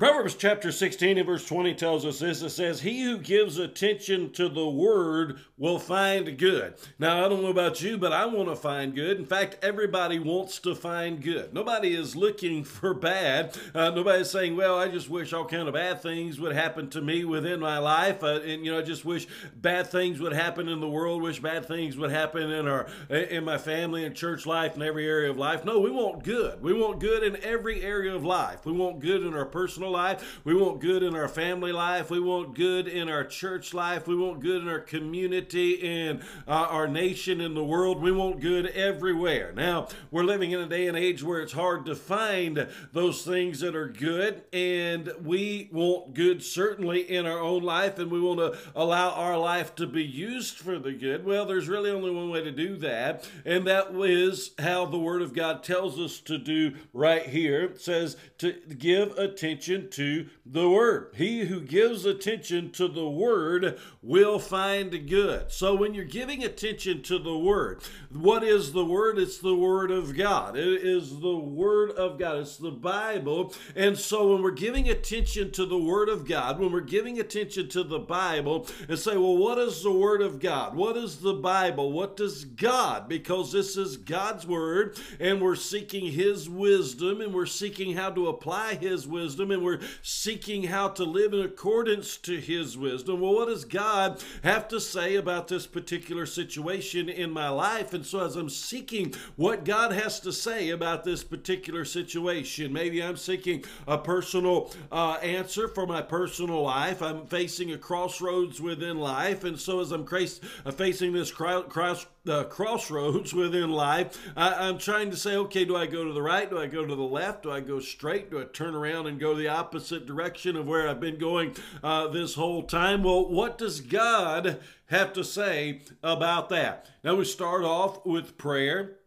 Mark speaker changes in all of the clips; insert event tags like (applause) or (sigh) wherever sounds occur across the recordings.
Speaker 1: Proverbs chapter 16 and verse 20 tells us this. It says, He who gives attention to the word will find good. Now, I don't know about you, but I want to find good. In fact, everybody wants to find good. Nobody is looking (laughs) for bad. Uh, nobody's saying, Well, I just wish all kind of bad things would happen to me within my life. Uh, and, you know, I just wish bad things would happen in the world, wish bad things would happen in our in my family and church life and every area of life. No, we want good. We want good in every area of life. We want good in our personal life. We want good in our family life. We want good in our church life. We want good in our community, in uh, our nation, in the world. We want good everywhere. Now, we're living in a day and age where it's hard to find those things that are good, and we want good certainly in our own life, and we want to allow our life to be used for the good. Well, there's really only one way to do that, and that is how the Word of God tells us to do right here. It says to give attention attention to the word. He who gives attention to the word will find good. So when you're giving attention to the word, what is the word? It's the word of God. It is the word of God. It's the Bible. And so when we're giving attention to the word of God, when we're giving attention to the Bible and say, well, what is the word of God? What is the Bible? What does God? Because this is God's word and we're seeking his wisdom and we're seeking how to apply his wisdom and we're seeking how to live in accordance to His wisdom. Well, what does God have to say about this particular situation in my life? And so, as I'm seeking what God has to say about this particular situation, maybe I'm seeking a personal uh, answer for my personal life. I'm facing a crossroads within life. And so, as I'm uh, facing this cross crossroads (laughs) within life. I, am trying to say, okay, do I go to the right? Do I go to the left? Do I go straight? Do I turn around and go the opposite direction of where I've been going uh, this whole time? Well, what does God have to say about that? Now, we start off with prayer.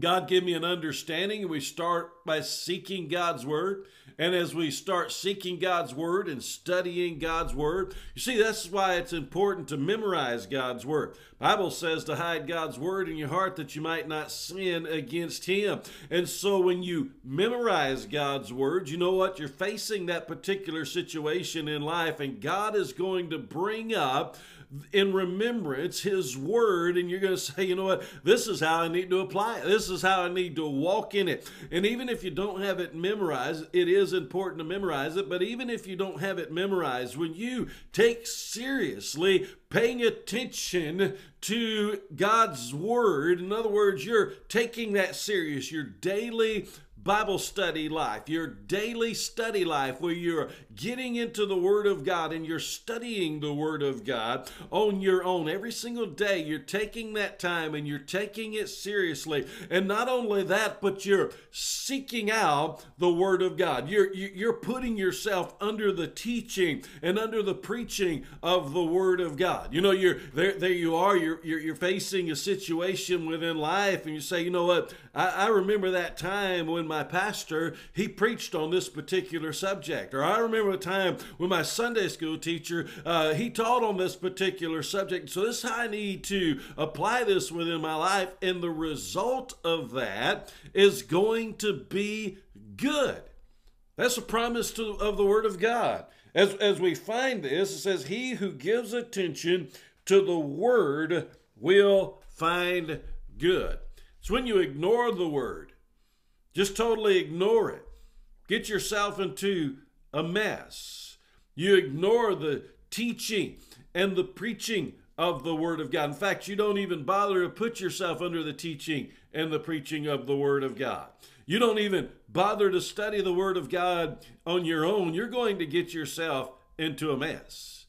Speaker 1: God, give me an understanding. We start by seeking God's word. And as we start seeking God's word and studying God's word, you see, that's why it's important to memorize God's word. Bible says to hide God's word in your heart that you might not sin against him. And so when you memorize God's word, you know what? You're facing that particular situation in life, and God is going to bring up in remembrance his word and you're going to say you know what this is how i need to apply it this is how i need to walk in it and even if you don't have it memorized it is important to memorize it but even if you don't have it memorized when you take seriously paying attention to God's word. In other words, you're taking that serious. Your daily Bible study life, your daily study life, where you're getting into the Word of God and you're studying the Word of God on your own every single day. You're taking that time and you're taking it seriously. And not only that, but you're seeking out the Word of God. You're, you're putting yourself under the teaching and under the preaching of the Word of God. You know, you're there, there you are, you're, you're, you're facing a situation within life, and you say, you know what, I, I remember that time when my my pastor, he preached on this particular subject. Or I remember a time when my Sunday school teacher, uh, he taught on this particular subject. So this is how I need to apply this within my life. And the result of that is going to be good. That's a promise to, of the Word of God. As, as we find this, it says, He who gives attention to the Word will find good. It's when you ignore the Word, just totally ignore it. Get yourself into a mess. You ignore the teaching and the preaching of the Word of God. In fact, you don't even bother to put yourself under the teaching and the preaching of the Word of God. You don't even bother to study the Word of God on your own. You're going to get yourself into a mess.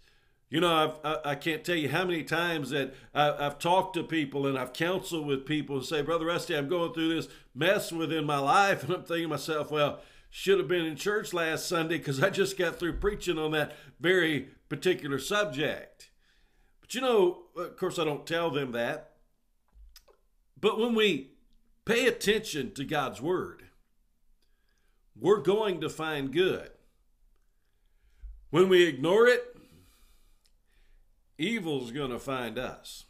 Speaker 1: You know, I've, I, I can't tell you how many times that I, have talked to people and I've counseled with people and say, Brother Rusty, I'm going through this mess within my life. (laughs) And I'm thinking to myself, well, should have been in church last Sunday because I just got through preaching on that very particular subject. But you know, of course, I don't tell them that. But when we pay attention to God's word, we're going to find good. When we ignore it, evil's going to find us.